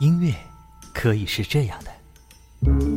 音乐可以是这样的。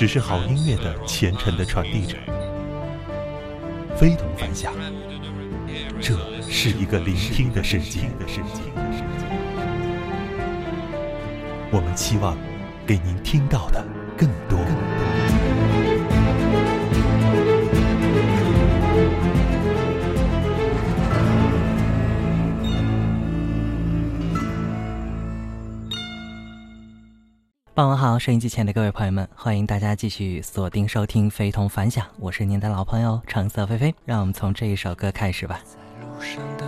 只是好音乐的虔诚的传递者。非同凡响，这是一个聆听的世界。我们期望给您听到的收音机前的各位朋友们，欢迎大家继续锁定收听《非同凡响》，我是您的老朋友橙色菲菲。让我们从这一首歌开始吧。在路上的，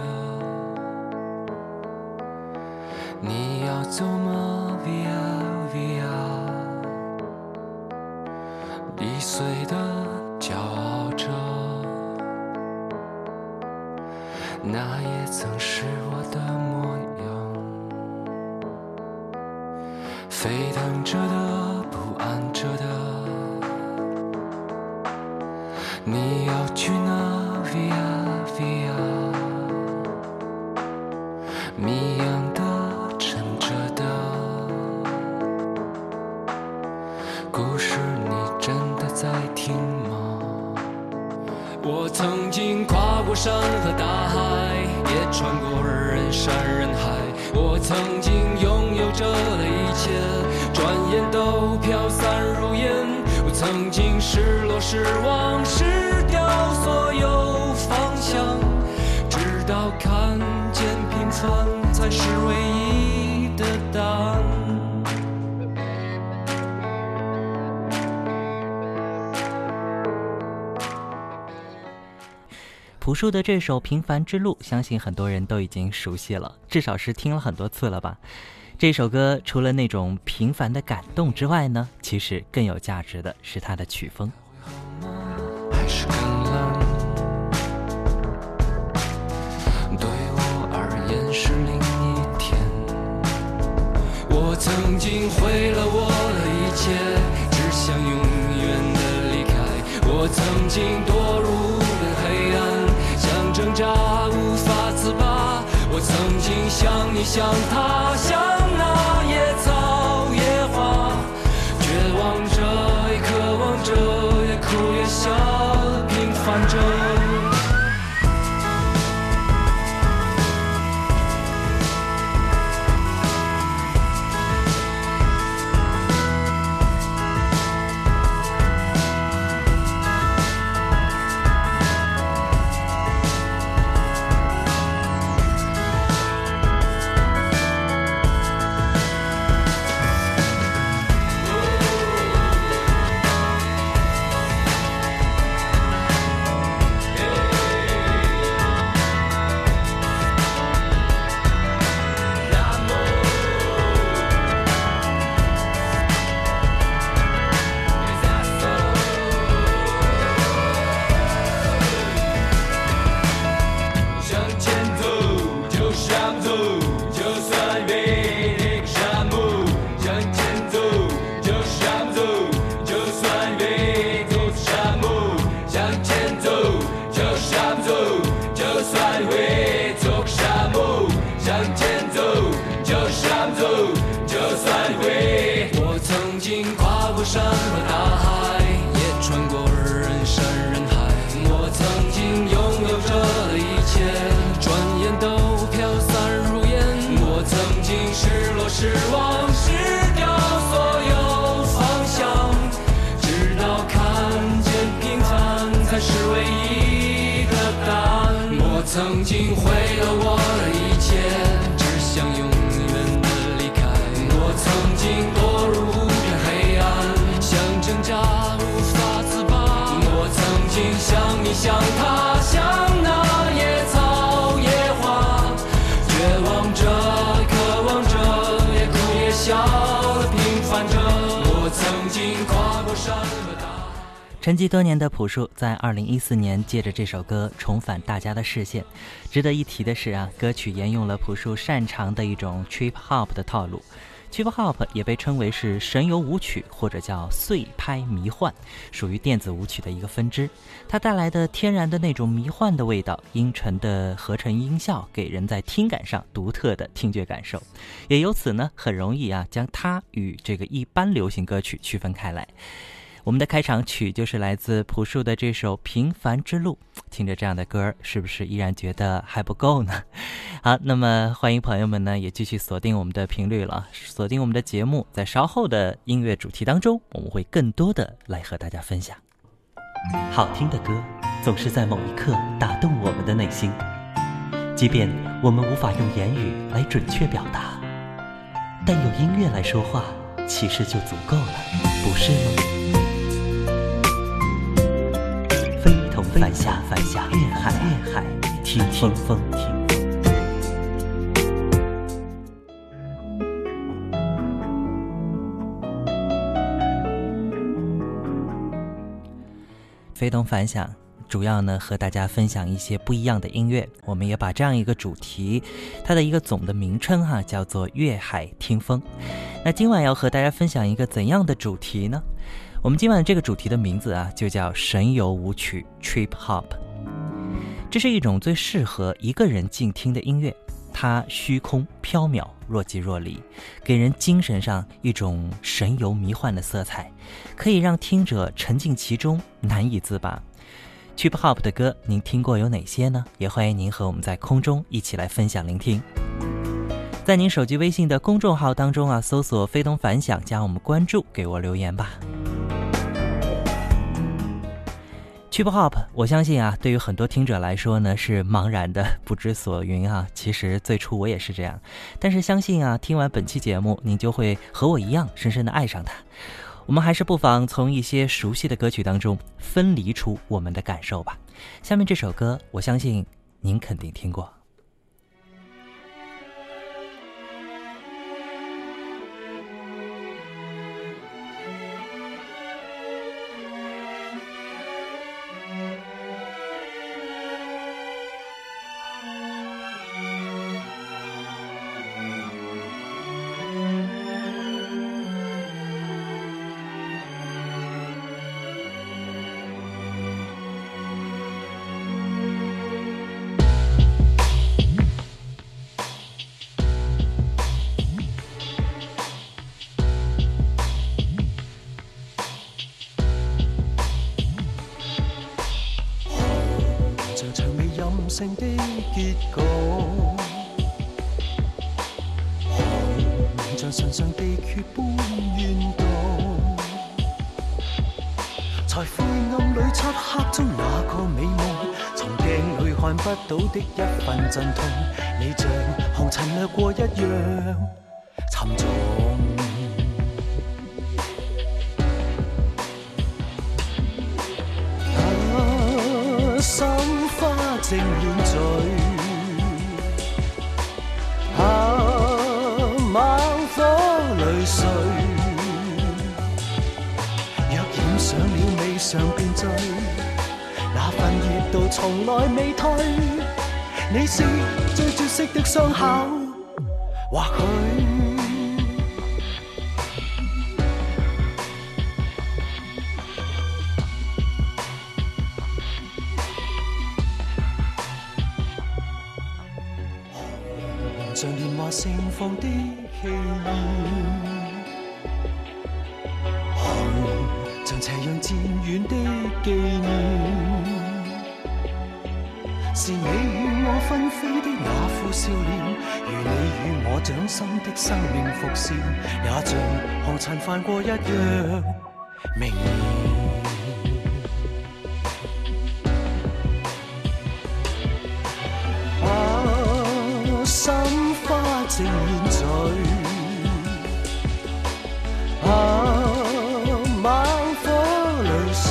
你要走吗？Via Via，易碎的骄傲着，那也曾是我的模沸腾着的，不安着的，你要去哪？Via Via，谜样的，沉着的，故事你真的在听吗？我曾经跨过山和大海，也穿过人山人海。我曾经失、望、失掉所有方向，直到看见平凡才是唯一的答案。朴树的这首《平凡之路》，相信很多人都已经熟悉了，至少是听了很多次了吧。这首歌除了那种平凡的感动之外呢，其实更有价值的是它的曲风。是寒冷，对我而言是另一天。我曾经毁了我的一切，只想永远的离开。我曾经堕入了黑暗，想挣扎无法自拔。我曾经像你，像他，像沉寂多年的朴树，在二零一四年借着这首歌重返大家的视线。值得一提的是啊，歌曲沿用了朴树擅长的一种 trip hop 的套路。trip hop 也被称为是神游舞曲或者叫碎拍迷幻，属于电子舞曲的一个分支。它带来的天然的那种迷幻的味道，阴沉的合成音效，给人在听感上独特的听觉感受，也由此呢，很容易啊将它与这个一般流行歌曲区分开来。我们的开场曲就是来自朴树的这首《平凡之路》，听着这样的歌，是不是依然觉得还不够呢？好，那么欢迎朋友们呢也继续锁定我们的频率了，锁定我们的节目，在稍后的音乐主题当中，我们会更多的来和大家分享。好听的歌总是在某一刻打动我们的内心，即便我们无法用言语来准确表达，但用音乐来说话，其实就足够了，不是吗？同凡响，凡响，粤海，粤海，听听风，听风。非同凡响，主要呢和大家分享一些不一样的音乐。我们也把这样一个主题，它的一个总的名称哈、叫做“粤海听风”。那今晚要和大家分享一个怎样的主题呢？我们今晚这个主题的名字啊，就叫神游舞曲 （Trip Hop）。这是一种最适合一个人静听的音乐，它虚空缥缈、若即若离，给人精神上一种神游迷幻的色彩，可以让听者沉浸其中，难以自拔。Trip Hop 的歌，您听过有哪些呢？也欢迎您和我们在空中一起来分享聆听。在您手机微信的公众号当中啊，搜索“非同凡响”，加我们关注，给我留言吧。Trip Hop，我相信啊，对于很多听者来说呢，是茫然的、不知所云啊。其实最初我也是这样，但是相信啊，听完本期节目，您就会和我一样深深的爱上它。我们还是不妨从一些熟悉的歌曲当中分离出我们的感受吧。下面这首歌，我相信您肯定听过。若染上了未嘗便醉，那份熱度從來未退，你是最絕色的傷口，或許。像年華盛放的犯過一樣明瞭。啊，心花正煙醉，啊，猛火淚碎。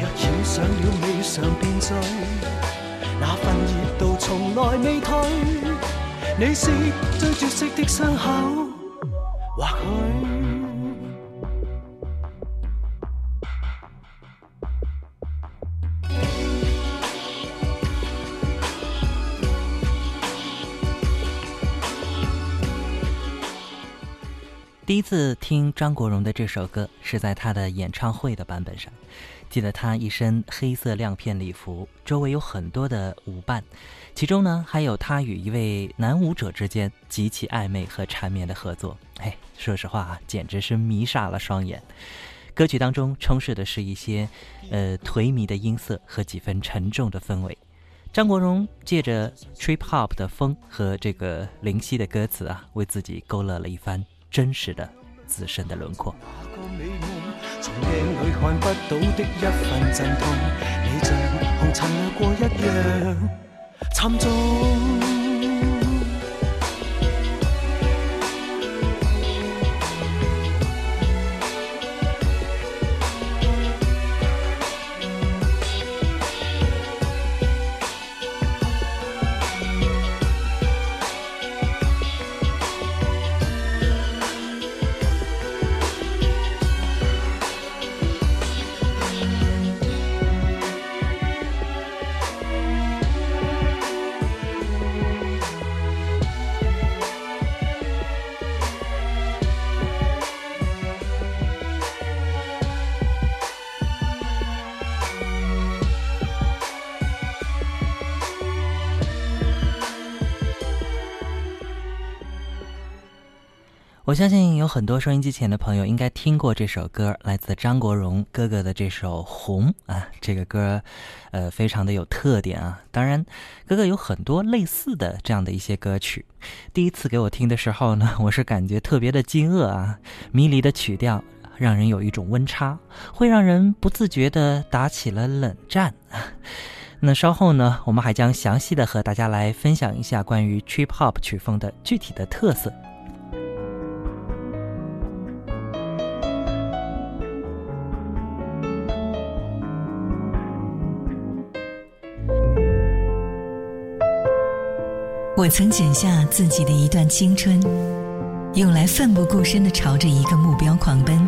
若染上了未嘗便醉，那份熱度從來未退。你是最絕色的傷口，第一次听张国荣的这首歌是在他的演唱会的版本上，记得他一身黑色亮片礼服，周围有很多的舞伴，其中呢还有他与一位男舞者之间极其暧昧和缠绵的合作。哎，说实话啊，简直是迷煞了双眼。歌曲当中充斥的是一些呃颓靡的音色和几分沉重的氛围。张国荣借着 trip hop 的风和这个灵犀的歌词啊，为自己勾勒了一番。真實的自身的輪廓。那個美夢，從鏡裏看不到的一份阵痛，你像紅塵掠過一樣沉重。相信有很多收音机前的朋友应该听过这首歌，来自张国荣哥哥的这首《红》啊，这个歌，呃，非常的有特点啊。当然，哥哥有很多类似的这样的一些歌曲。第一次给我听的时候呢，我是感觉特别的惊愕啊，迷离的曲调让人有一种温差，会让人不自觉的打起了冷战。那稍后呢，我们还将详细的和大家来分享一下关于 Trip Hop 曲风的具体的特色。我曾剪下自己的一段青春，用来奋不顾身的朝着一个目标狂奔。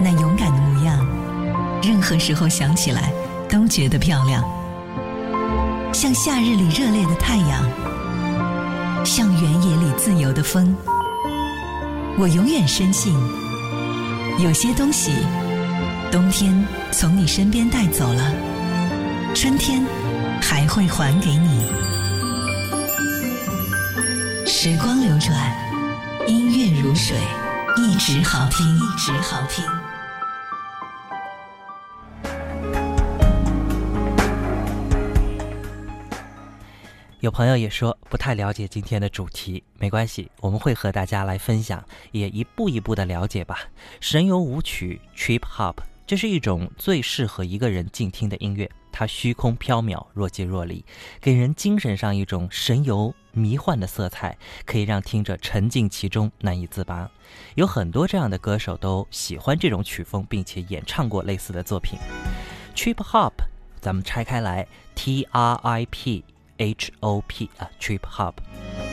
那勇敢的模样，任何时候想起来都觉得漂亮。像夏日里热烈的太阳，像原野里自由的风。我永远深信，有些东西，冬天从你身边带走了，春天还会还给你。时光流转，音乐如水，一直好听，一直好听。有朋友也说不太了解今天的主题，没关系，我们会和大家来分享，也一步一步的了解吧。神游舞曲 （Trip Hop） 这是一种最适合一个人静听的音乐。它虚空缥缈，若即若离，给人精神上一种神游迷幻的色彩，可以让听者沉浸其中，难以自拔。有很多这样的歌手都喜欢这种曲风，并且演唱过类似的作品。Trip Hop，咱们拆开来，T R I P H O P 啊，Trip Hop。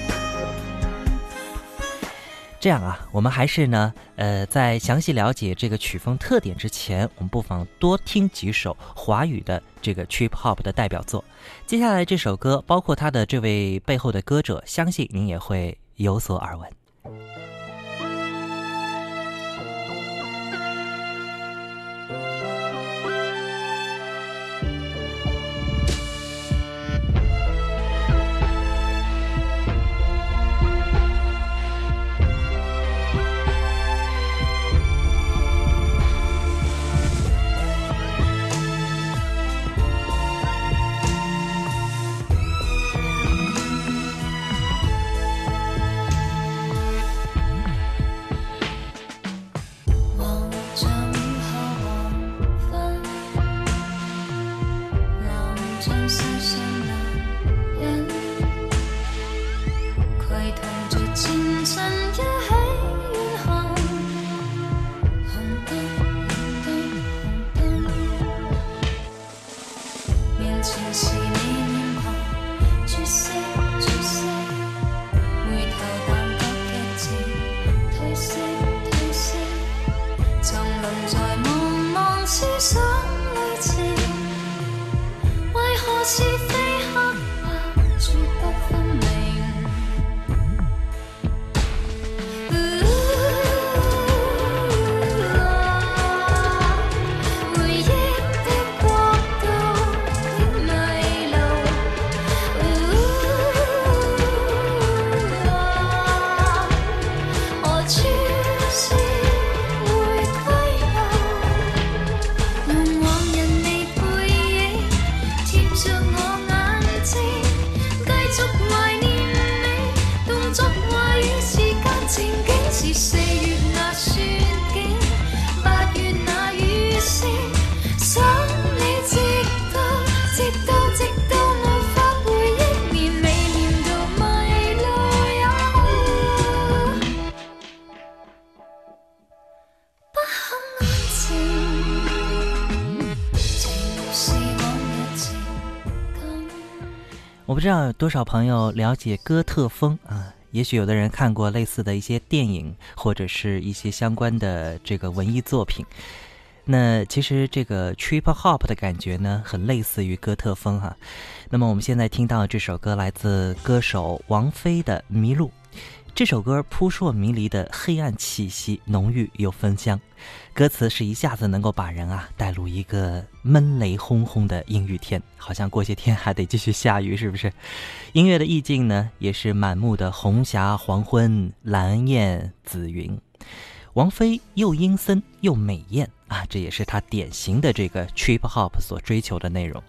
这样啊，我们还是呢，呃，在详细了解这个曲风特点之前，我们不妨多听几首华语的这个 trip hop 的代表作。接下来这首歌，包括他的这位背后的歌者，相信您也会有所耳闻。不知道有多少朋友了解哥特风啊？也许有的人看过类似的一些电影，或者是一些相关的这个文艺作品。那其实这个 trip hop 的感觉呢，很类似于哥特风哈。那么我们现在听到这首歌来自歌手王菲的《迷路》。这首歌扑朔迷离的黑暗气息浓郁又芬香，歌词是一下子能够把人啊带入一个闷雷轰轰的阴雨天，好像过些天还得继续下雨，是不是？音乐的意境呢，也是满目的红霞黄昏、蓝雁紫云。王菲又阴森又美艳啊，这也是她典型的这个 trip hop 所追求的内容。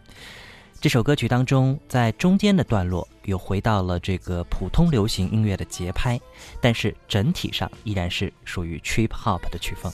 这首歌曲当中，在中间的段落又回到了这个普通流行音乐的节拍，但是整体上依然是属于 trip hop 的曲风。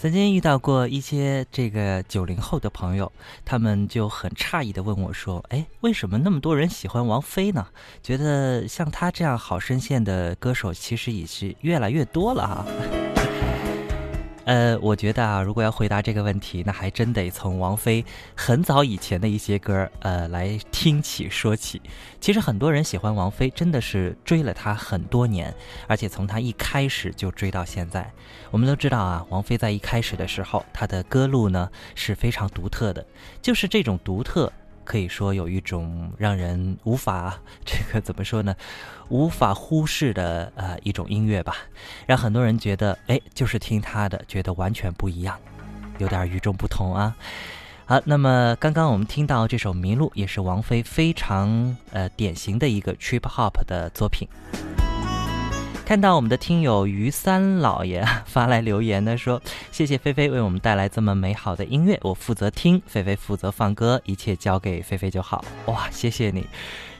曾经遇到过一些这个九零后的朋友，他们就很诧异的问我说：“哎，为什么那么多人喜欢王菲呢？觉得像她这样好声线的歌手，其实也是越来越多了哈。”呃，我觉得啊，如果要回答这个问题，那还真得从王菲很早以前的一些歌呃，来听起说起。其实很多人喜欢王菲，真的是追了她很多年，而且从她一开始就追到现在。我们都知道啊，王菲在一开始的时候，她的歌路呢是非常独特的，就是这种独特。可以说有一种让人无法 这个怎么说呢，无法忽视的呃一种音乐吧，让很多人觉得哎，就是听他的，觉得完全不一样，有点与众不同啊。好，那么刚刚我们听到这首《迷路》，也是王菲非常呃典型的一个 trip hop 的作品。看到我们的听友于三老爷发来留言呢，说 谢谢菲菲为我们带来这么美好的音乐，我负责听，菲菲负责放歌，一切交给菲菲就好。哇，谢谢你。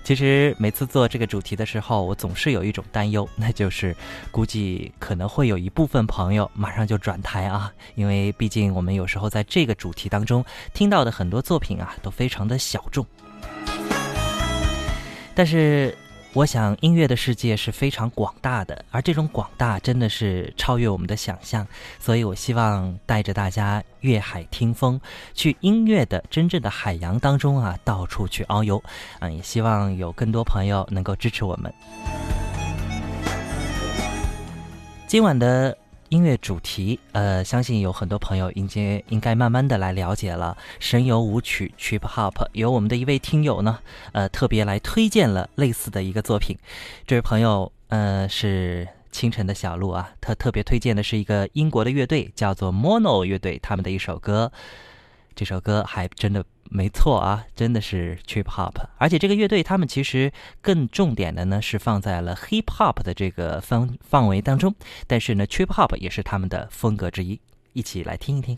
其实每次做这个主题的时候，我总是有一种担忧，那就是估计可能会有一部分朋友马上就转台啊，因为毕竟我们有时候在这个主题当中听到的很多作品啊，都非常的小众，但是。我想，音乐的世界是非常广大的，而这种广大真的是超越我们的想象。所以我希望带着大家越海听风，去音乐的真正的海洋当中啊，到处去遨游。嗯，也希望有更多朋友能够支持我们。今晚的。音乐主题，呃，相信有很多朋友已经应该慢慢的来了解了。神游舞曲 Trip Hop，有我们的一位听友呢，呃，特别来推荐了类似的一个作品。这位朋友，呃，是清晨的小鹿啊，他特别推荐的是一个英国的乐队，叫做 Mono 乐队，他们的一首歌。这首歌还真的。没错啊，真的是 trip hop，而且这个乐队他们其实更重点的呢是放在了 hip hop 的这个范范围当中，但是呢 trip hop 也是他们的风格之一，一起来听一听。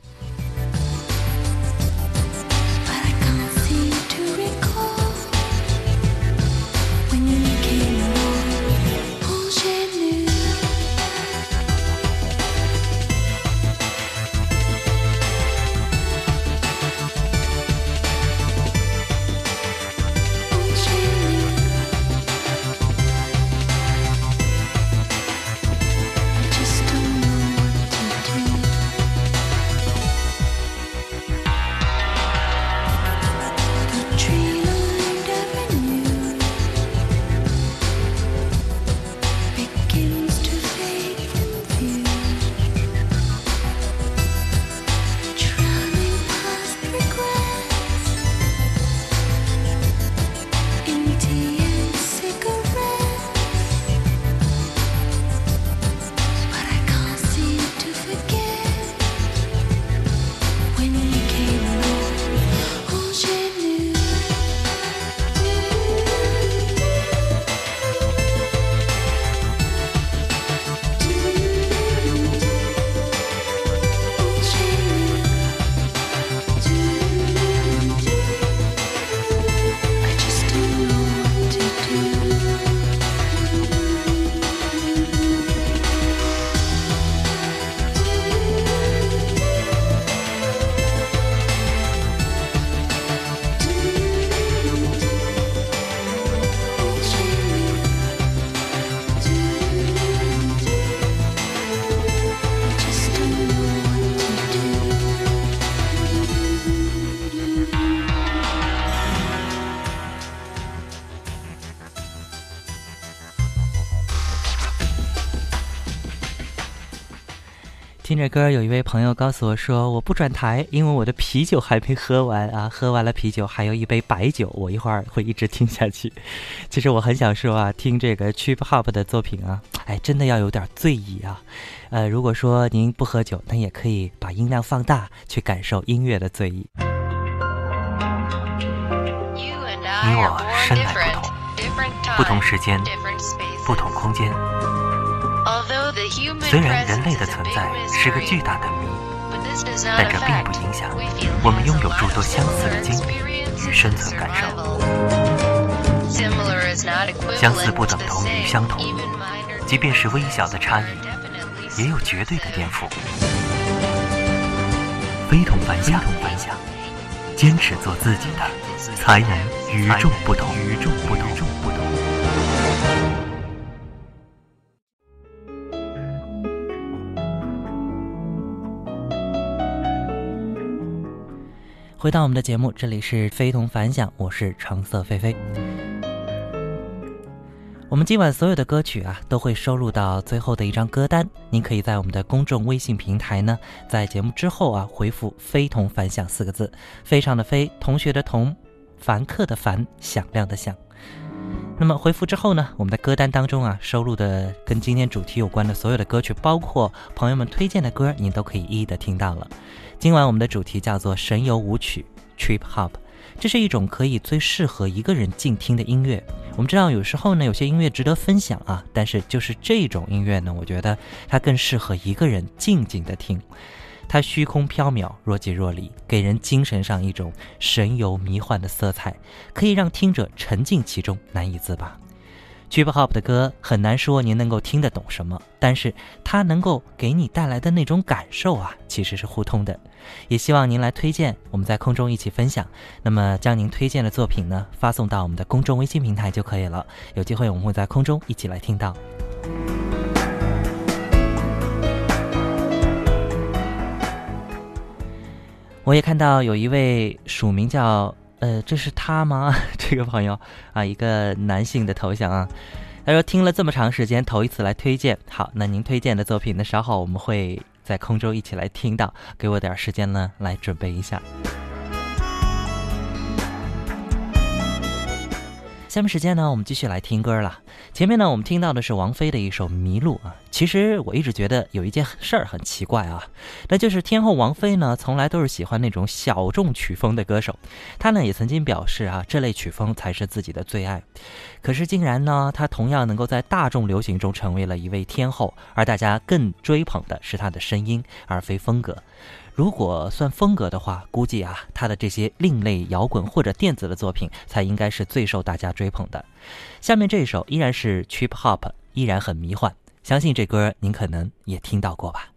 着歌，有一位朋友告诉我说：“我不转台，因为我的啤酒还没喝完啊！喝完了啤酒，还有一杯白酒，我一会儿会一直听下去。”其实我很想说啊，听这个 Trip Hop 的作品啊，哎，真的要有点醉意啊。呃，如果说您不喝酒，那也可以把音量放大，去感受音乐的醉意。你我身来不同，不同时间，不同空间。虽然人类的存在是个巨大的谜，但这并不影响我们拥有诸多相似的经历与生存感受。相似不等同于相同，即便是微小的差异，也有绝对的颠覆。非同凡响，非同凡响坚持做自己的，才能与众不同。与众不同。回到我们的节目，这里是非同凡响，我是橙色菲菲。我们今晚所有的歌曲啊，都会收录到最后的一张歌单。您可以在我们的公众微信平台呢，在节目之后啊，回复“非同凡响”四个字，非常的非，同学的同，凡客的凡，响亮的响。那么回复之后呢，我们的歌单当中啊，收录的跟今天主题有关的所有的歌曲，包括朋友们推荐的歌，您都可以一一的听到了。今晚我们的主题叫做神游舞曲 （Trip Hop），这是一种可以最适合一个人静听的音乐。我们知道有时候呢，有些音乐值得分享啊，但是就是这种音乐呢，我觉得它更适合一个人静静的听。它虚空缥缈，若即若离，给人精神上一种神游迷幻的色彩，可以让听者沉浸其中，难以自拔。Trip Hop 的歌很难说您能够听得懂什么，但是它能够给你带来的那种感受啊，其实是互通的。也希望您来推荐，我们在空中一起分享。那么将您推荐的作品呢，发送到我们的公众微信平台就可以了。有机会我们会在空中一起来听到。我也看到有一位署名叫。呃，这是他吗？这个朋友啊，一个男性的头像啊。他说听了这么长时间，头一次来推荐。好，那您推荐的作品呢？稍后我们会在空中一起来听到。给我点时间呢，来准备一下。下面时间呢，我们继续来听歌了。前面呢，我们听到的是王菲的一首《迷路》啊。其实我一直觉得有一件事儿很奇怪啊，那就是天后王菲呢，从来都是喜欢那种小众曲风的歌手。她呢也曾经表示啊，这类曲风才是自己的最爱。可是竟然呢，她同样能够在大众流行中成为了一位天后，而大家更追捧的是她的声音，而非风格。如果算风格的话，估计啊，他的这些另类摇滚或者电子的作品才应该是最受大家追捧的。下面这首依然是 Trip Hop，依然很迷幻，相信这歌您可能也听到过吧。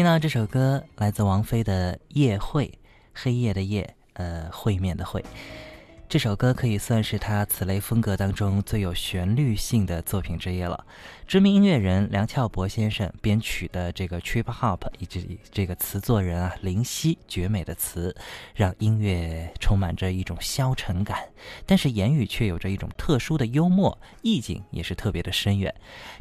听到这首歌，来自王菲的《夜会》，黑夜的夜，呃，会面的会。这首歌可以算是他此类风格当中最有旋律性的作品之一了。知名音乐人梁翘柏先生编曲的这个 Trip Hop，以及这个词作人啊林夕绝美的词，让音乐充满着一种消沉感，但是言语却有着一种特殊的幽默，意境也是特别的深远。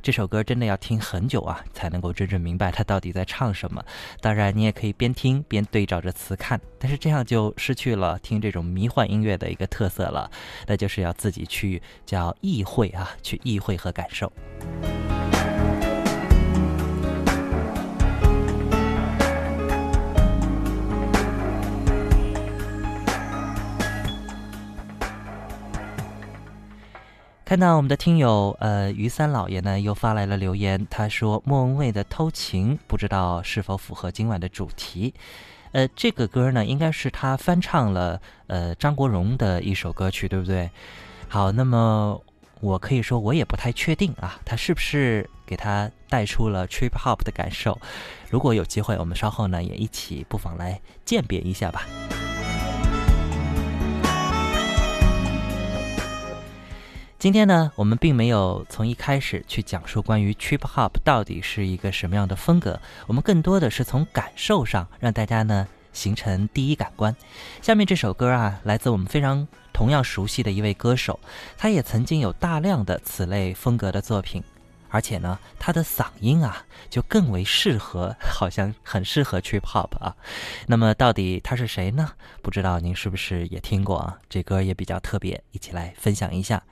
这首歌真的要听很久啊，才能够真正明白他到底在唱什么。当然，你也可以边听边对照着词看，但是这样就失去了听这种迷幻音乐的一个特色了，那就是要自己去叫意会啊，去意会和感受。看到我们的听友呃于三老爷呢又发来了留言，他说莫文蔚的《偷情》不知道是否符合今晚的主题。呃，这个歌呢应该是他翻唱了呃张国荣的一首歌曲，对不对？好，那么我可以说我也不太确定啊，他是不是给他带出了 trip hop 的感受？如果有机会，我们稍后呢也一起不妨来鉴别一下吧。今天呢，我们并没有从一开始去讲述关于 trip hop 到底是一个什么样的风格，我们更多的是从感受上让大家呢形成第一感官。下面这首歌啊，来自我们非常同样熟悉的一位歌手，他也曾经有大量的此类风格的作品，而且呢，他的嗓音啊就更为适合，好像很适合 trip hop 啊。那么到底他是谁呢？不知道您是不是也听过啊？这歌也比较特别，一起来分享一下。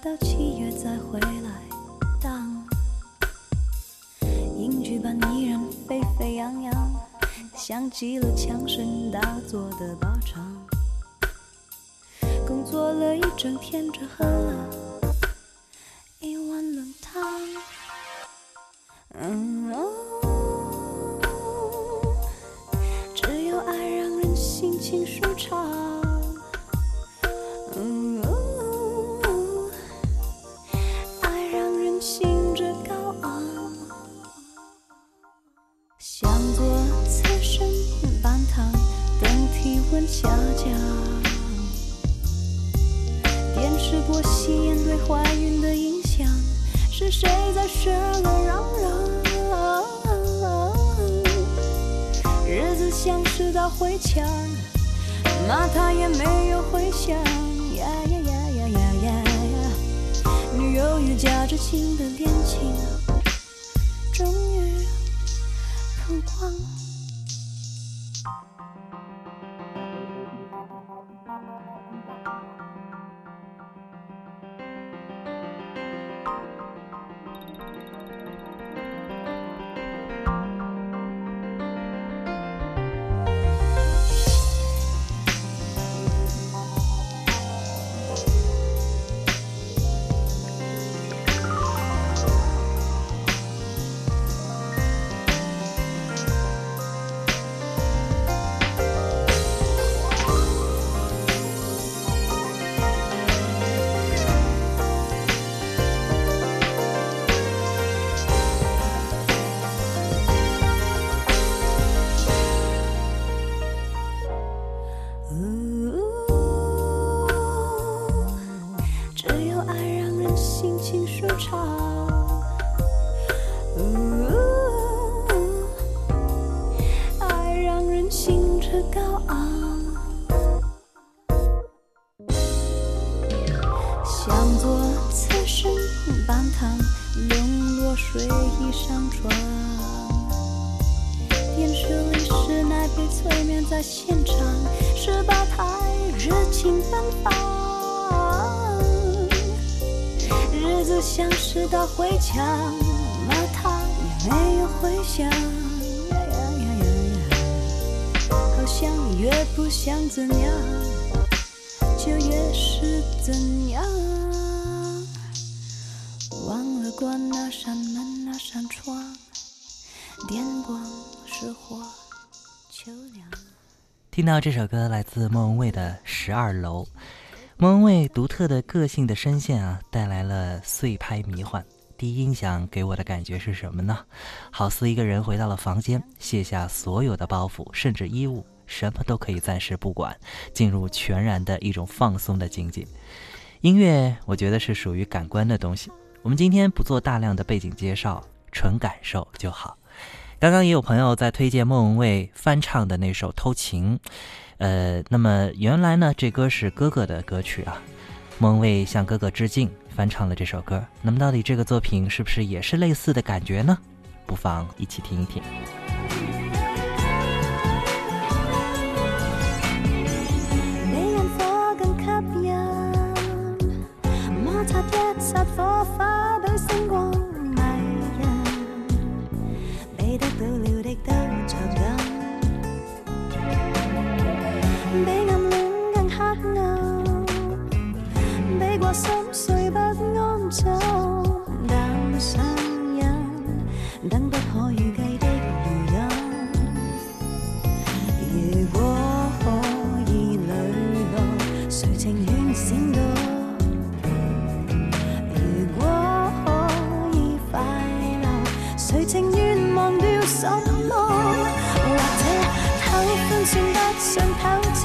到七月再回来当影剧版依然沸沸扬扬，像极了枪声大作的靶场。工作了一整天，只喝了与夹着情的恋情，终于曝光。在现场，十八台热情奔放。日子像是道灰墙，骂他也没有回响。好像越不想怎样，就越是怎样。听到这首歌，来自莫文蔚的《十二楼》。莫文蔚独特的个性的声线啊，带来了碎拍迷幻。第一音响给我的感觉是什么呢？好似一个人回到了房间，卸下所有的包袱，甚至衣物，什么都可以暂时不管，进入全然的一种放松的境界。音乐，我觉得是属于感官的东西。我们今天不做大量的背景介绍，纯感受就好。刚刚也有朋友在推荐莫文蔚翻唱的那首偷情呃那么原来呢这歌是哥哥的歌曲啊莫文蔚向哥哥致敬翻唱了这首歌。那么到底这个作品是不是也是类似的感觉呢？不妨一起听一听。火更吸引摩擦一火花。我心碎不安走。但上人等不可预计的余音，如果可以旅落，谁情愿闪躲？如果可以快乐，谁情愿忘掉什么？或者偷欢算不算偷？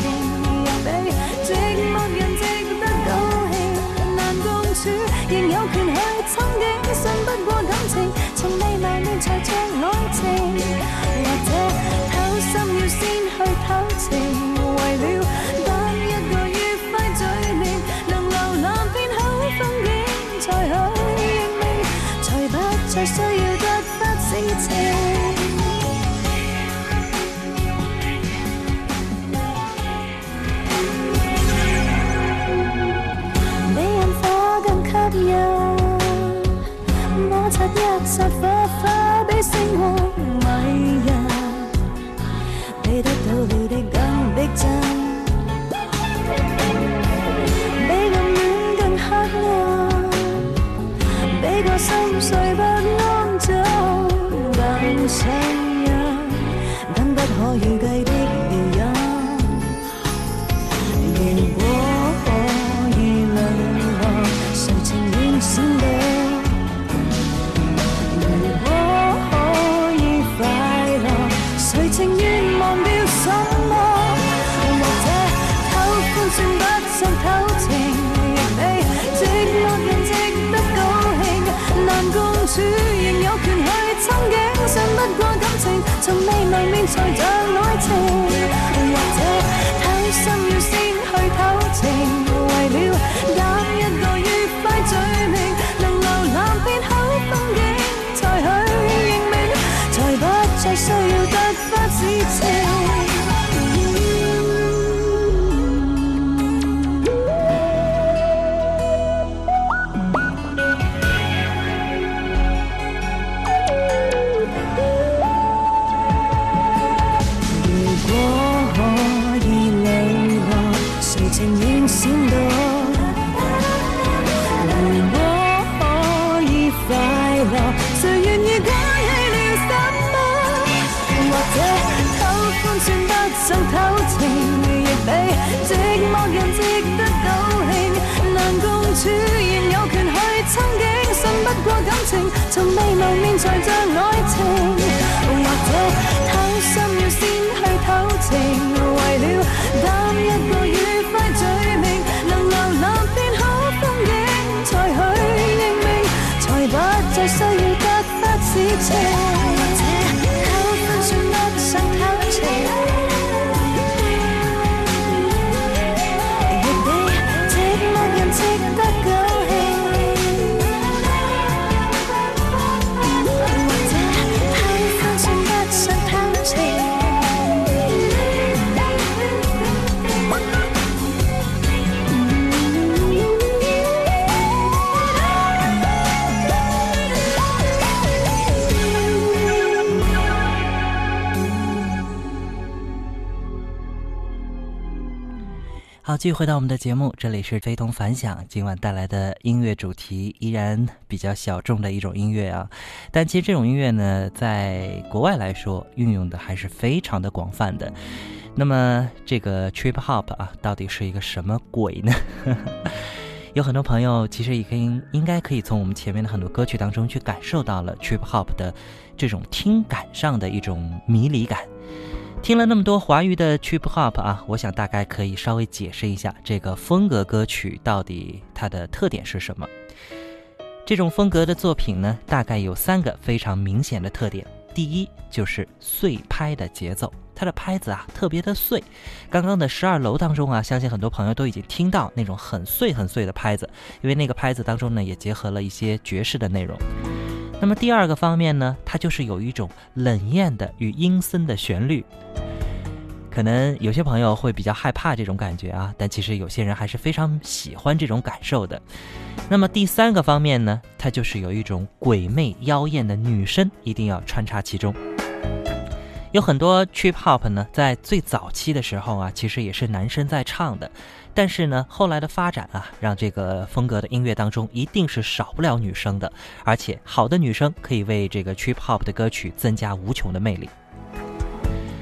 实需要得不称奇比起火更吸引摩擦一刹火花比星光迷人比得到你的更逼真比暗恋更黑暗比过心碎从未谋面才像爱从未谋面才像爱情，好，继续回到我们的节目，这里是非同凡响。今晚带来的音乐主题依然比较小众的一种音乐啊，但其实这种音乐呢，在国外来说运用的还是非常的广泛的。那么这个 trip hop 啊，到底是一个什么鬼呢？有很多朋友其实已经应该可以从我们前面的很多歌曲当中去感受到了 trip hop 的这种听感上的一种迷离感。听了那么多华语的 trip hop 啊，我想大概可以稍微解释一下这个风格歌曲到底它的特点是什么。这种风格的作品呢，大概有三个非常明显的特点。第一就是碎拍的节奏，它的拍子啊特别的碎。刚刚的十二楼当中啊，相信很多朋友都已经听到那种很碎很碎的拍子，因为那个拍子当中呢也结合了一些爵士的内容。那么第二个方面呢，它就是有一种冷艳的与阴森的旋律。可能有些朋友会比较害怕这种感觉啊，但其实有些人还是非常喜欢这种感受的。那么第三个方面呢，它就是有一种鬼魅妖艳的女声一定要穿插其中。有很多 trip hop 呢，在最早期的时候啊，其实也是男生在唱的。但是呢，后来的发展啊，让这个风格的音乐当中一定是少不了女生的，而且好的女生可以为这个 trip hop 的歌曲增加无穷的魅力。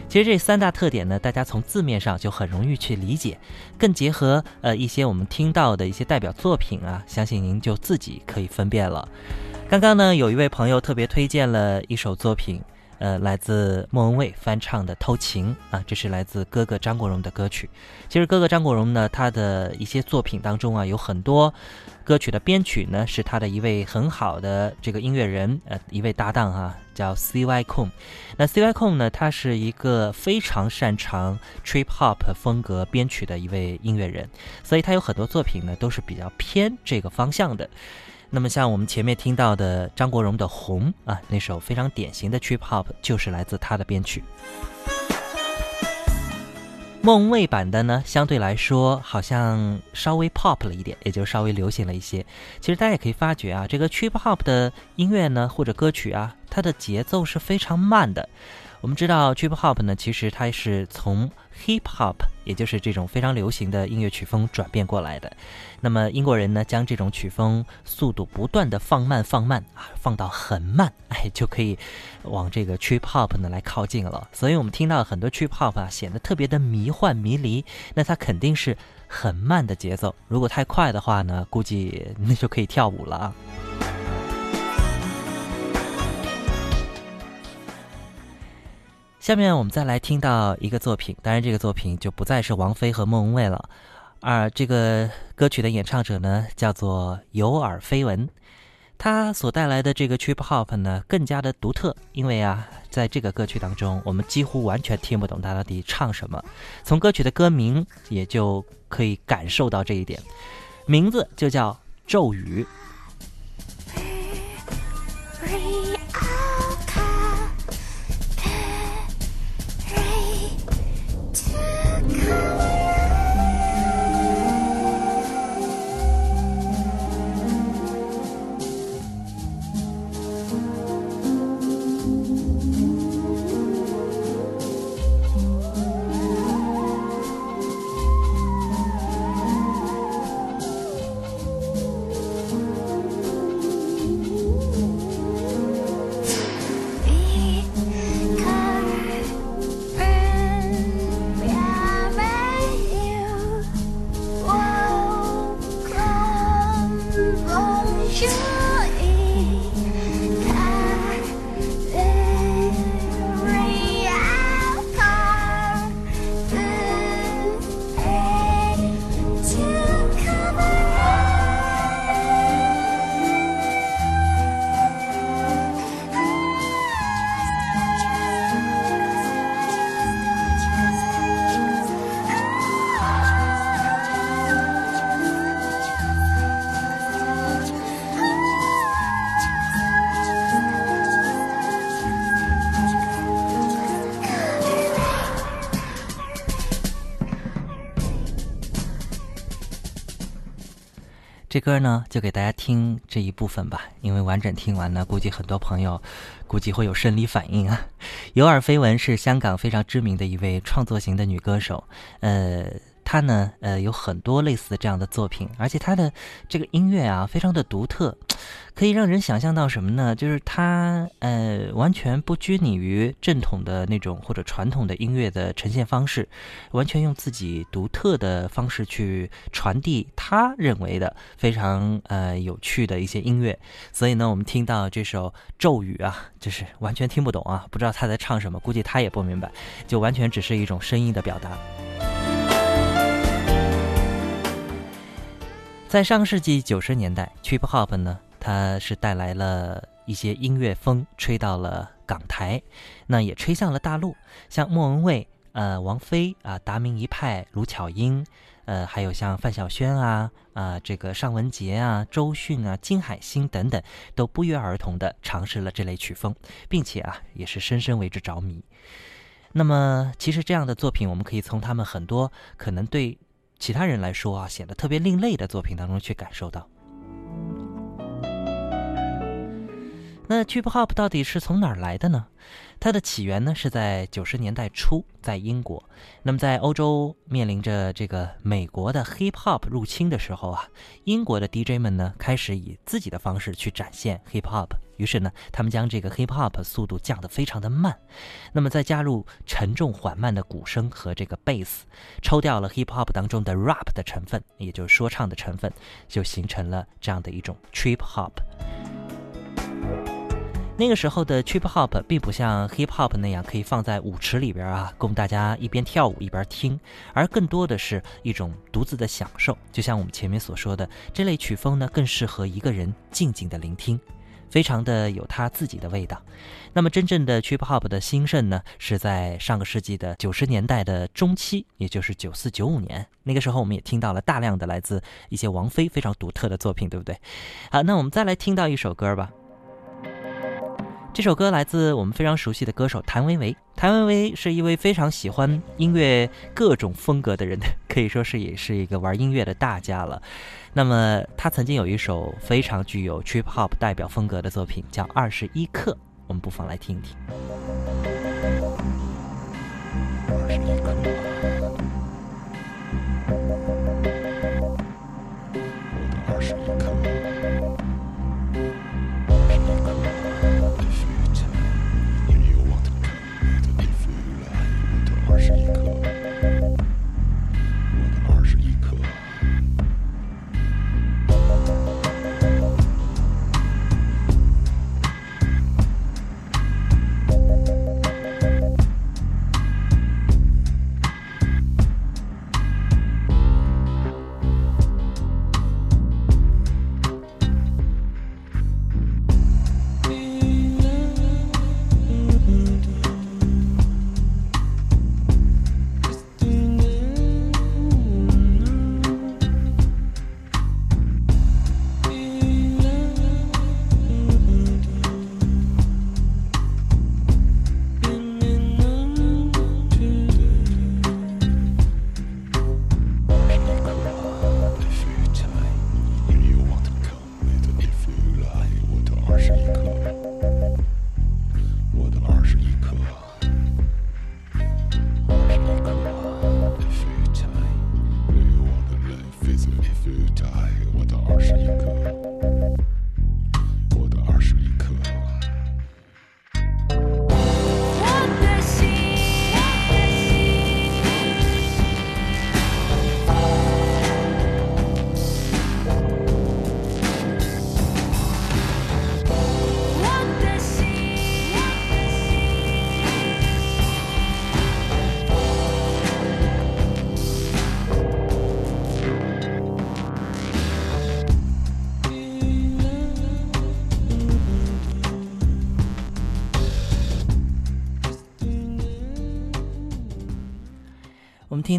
其实这三大特点呢，大家从字面上就很容易去理解，更结合呃一些我们听到的一些代表作品啊，相信您就自己可以分辨了。刚刚呢，有一位朋友特别推荐了一首作品。呃，来自莫文蔚翻唱的《偷情》啊，这是来自哥哥张国荣的歌曲。其实哥哥张国荣呢，他的一些作品当中啊，有很多歌曲的编曲呢，是他的一位很好的这个音乐人，呃，一位搭档哈，叫 C Y k o n。那 C Y k o n 呢，他是一个非常擅长 Trip Hop 风格编曲的一位音乐人，所以他有很多作品呢，都是比较偏这个方向的。那么像我们前面听到的张国荣的《红》啊，那首非常典型的 trip hop 就是来自他的编曲。梦蔚版的呢，相对来说好像稍微 pop 了一点，也就稍微流行了一些。其实大家也可以发觉啊，这个 trip hop 的音乐呢或者歌曲啊，它的节奏是非常慢的。我们知道 trip hop 呢，其实它是从 hip hop，也就是这种非常流行的音乐曲风转变过来的。那么英国人呢，将这种曲风速度不断的放慢、放慢啊，放到很慢，哎，就可以往这个 trip hop 呢来靠近了。所以我们听到很多 trip hop 啊，显得特别的迷幻迷离。那它肯定是很慢的节奏，如果太快的话呢，估计那就可以跳舞了啊。下面我们再来听到一个作品，当然这个作品就不再是王菲和莫文蔚了，而这个歌曲的演唱者呢叫做有耳非闻，他所带来的这个 trip hop 呢，更加的独特，因为啊，在这个歌曲当中，我们几乎完全听不懂他到底唱什么。从歌曲的歌名也就可以感受到这一点，名字就叫《咒语》。这歌呢，就给大家听这一部分吧，因为完整听完呢，估计很多朋友估计会有生理反应啊。有耳绯闻是香港非常知名的一位创作型的女歌手，呃。他呢，呃，有很多类似的这样的作品，而且他的这个音乐啊，非常的独特，可以让人想象到什么呢？就是他，呃，完全不拘泥于正统的那种或者传统的音乐的呈现方式，完全用自己独特的方式去传递他认为的非常呃有趣的一些音乐。所以呢，我们听到这首咒语啊，就是完全听不懂啊，不知道他在唱什么，估计他也不明白，就完全只是一种声音的表达。在上世纪九十年代，trip hop 呢，它是带来了一些音乐风，吹到了港台，那也吹向了大陆。像莫文蔚、呃王菲啊、达明一派、卢巧音，呃，还有像范晓萱啊、啊这个尚雯婕啊、周迅啊、金海心等等，都不约而同的尝试了这类曲风，并且啊，也是深深为之着迷。那么，其实这样的作品，我们可以从他们很多可能对。其他人来说啊，显得特别另类的作品当中去感受到。那 trip hop 到底是从哪儿来的呢？它的起源呢是在九十年代初，在英国。那么在欧洲面临着这个美国的 hip hop 入侵的时候啊，英国的 DJ 们呢开始以自己的方式去展现 hip hop。于是呢，他们将这个 hip hop 速度降得非常的慢，那么再加入沉重缓慢的鼓声和这个 bass，抽掉了 hip hop 当中的 rap 的成分，也就是说唱的成分，就形成了这样的一种 trip hop。那个时候的 trip hop 并不像 hip hop 那样可以放在舞池里边啊，供大家一边跳舞一边听，而更多的是一种独自的享受。就像我们前面所说的，这类曲风呢，更适合一个人静静的聆听，非常的有他自己的味道。那么，真正的 trip hop 的兴盛呢，是在上个世纪的九十年代的中期，也就是九四九五年。那个时候，我们也听到了大量的来自一些王菲非常独特的作品，对不对？好，那我们再来听到一首歌吧。这首歌来自我们非常熟悉的歌手谭维维。谭维维是一位非常喜欢音乐各种风格的人，可以说是也是一个玩音乐的大家了。那么他曾经有一首非常具有 trip hop 代表风格的作品，叫《二十一克》，我们不妨来听一听。二十一克。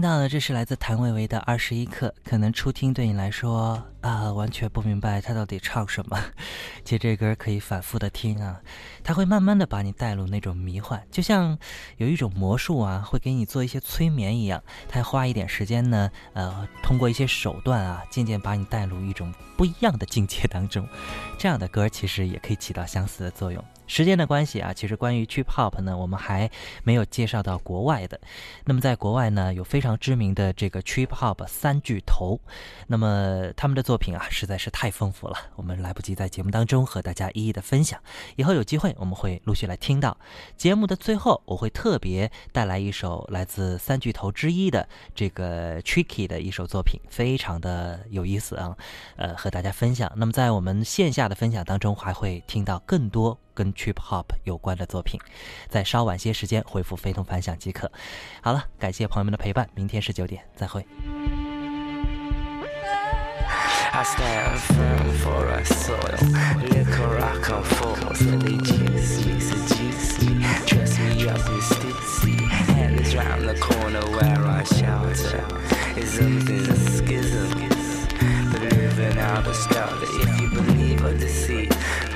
到的这是来自谭维维的《二十一课》，可能初听对你来说啊，完全不明白他到底唱什么。其实这歌可以反复的听啊，它会慢慢的把你带入那种迷幻，就像有一种魔术啊，会给你做一些催眠一样。它花一点时间呢，呃，通过一些手段啊，渐渐把你带入一种不一样的境界当中。这样的歌其实也可以起到相似的作用。时间的关系啊，其实关于 trip hop 呢，我们还没有介绍到国外的。那么在国外呢，有非常知名的这个 trip hop 三巨头，那么他们的作品啊，实在是太丰富了，我们来不及在节目当中和大家一一的分享。以后有机会我们会陆续来听到。节目的最后，我会特别带来一首来自三巨头之一的这个 Tricky 的一首作品，非常的有意思啊，呃，和大家分享。那么在我们线下的分享当中，还会听到更多。跟 trip hop 有关的作品，在稍晚些时间回复“非同凡响”即可。好了，感谢朋友们的陪伴，明天十九点再会。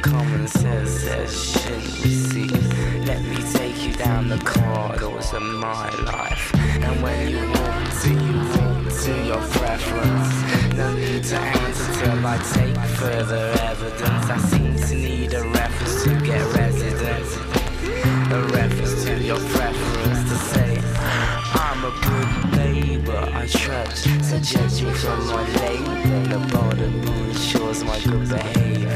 Common sense says shouldn't. Let me take you down the corridors of my life. And when you walk to, you walk to your preference. No need to answer till I take further evidence. I seem to need a reference to get residence. A reference to your preference to say, I'm a good I trust judge you from my label. The bottom ensures my good behavior.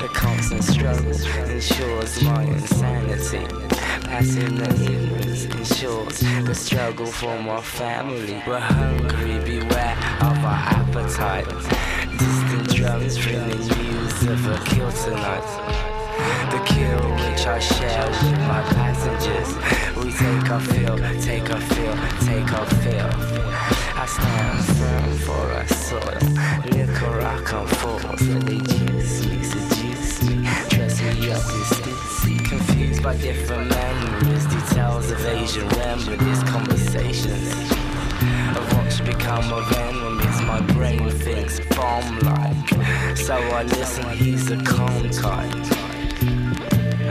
The constant struggle ensures my insanity. Passing the ignorance ensures the struggle for my family. We're hungry, beware of our appetite. Distant drums bring the news of a kill tonight. The kill which I share with my passengers. We take a fill, take a fill, take our fill. I stand firm for our soil. Liquor I come forth, they juice me, seduce me, dress me up in stitzy. Confused by different memories, details of Asian remedies, conversations of what become of enemies. My brain thinks bomb like, so I listen. He's a calm type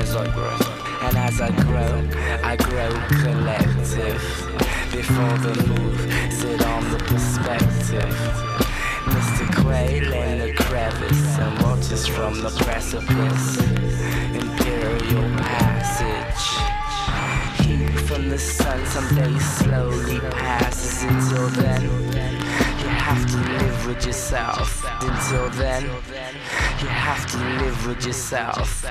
as I grow. And as I grow, I grow collective. Before the move, sit on the perspective. Mr. Quail in the crevice and watches from the precipice. Imperial passage. From the sun someday slowly passes. Until then, you have to live with yourself. Until then, you have to live with yourself.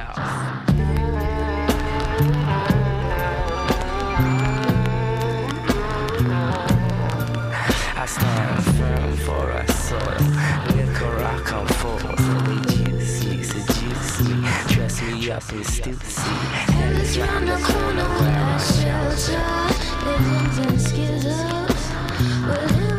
Stand firm for our soil. Liquor I come forth, they juice me, seduce me, dress me up in stupidity. And it's round the corner where I shelter. Living in skizzles. We're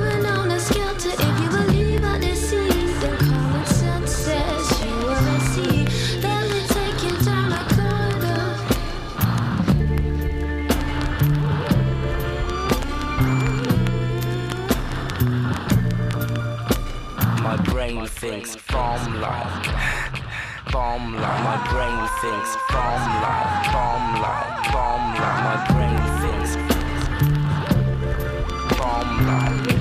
bomb like, bomb like. My brain thinks bomb like, bomb like, bomb like. My brain thinks bomb like.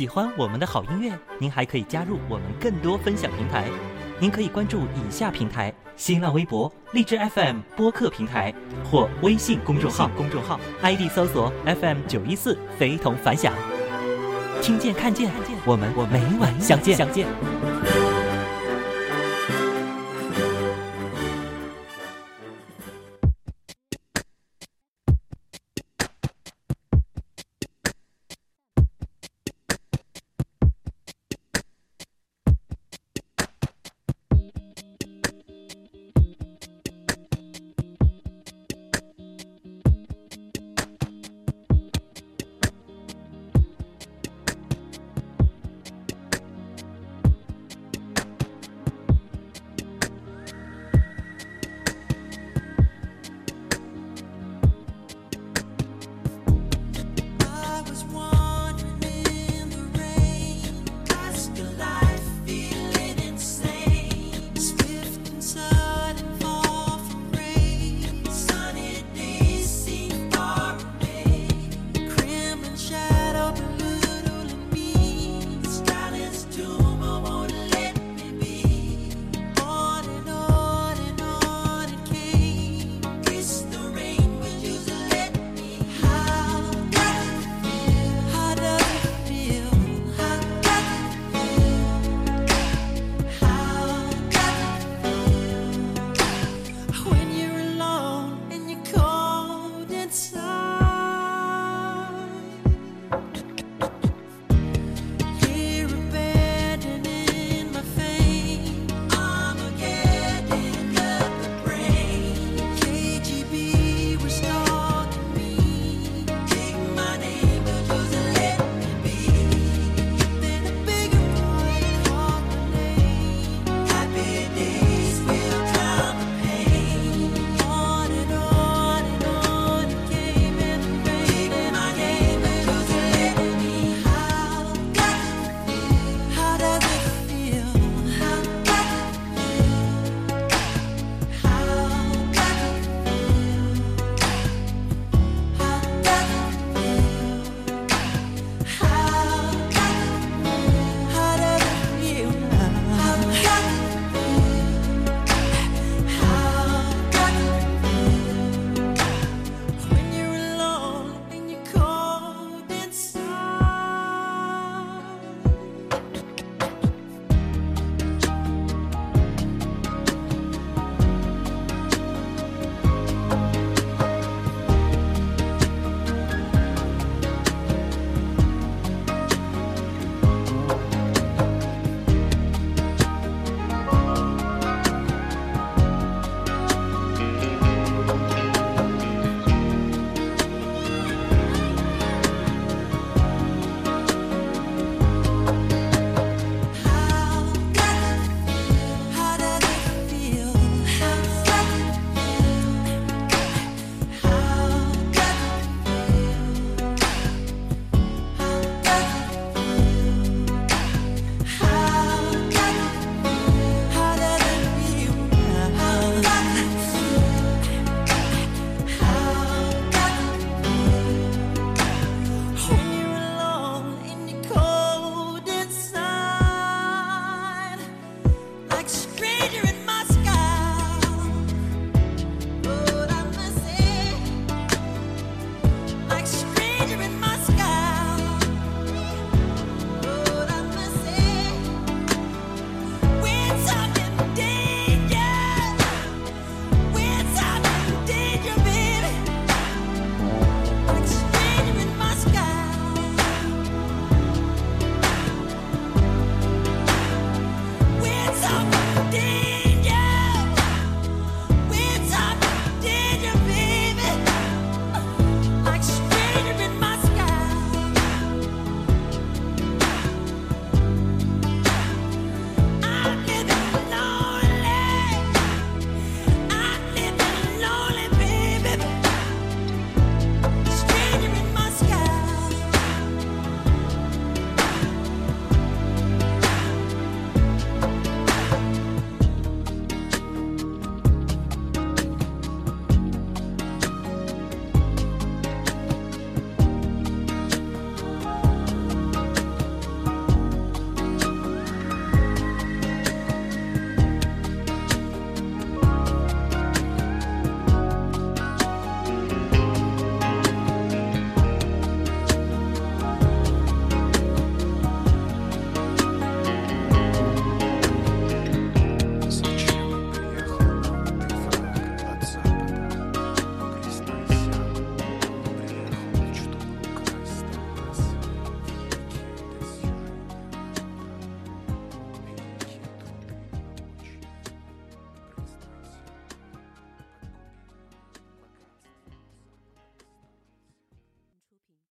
喜欢我们的好音乐，您还可以加入我们更多分享平台。您可以关注以下平台：新浪微博、荔枝 FM 播客平台或微信公众号。公众号 ID 搜索 FM 九一四，非同凡响。听见看见，我们我每晚相见相见。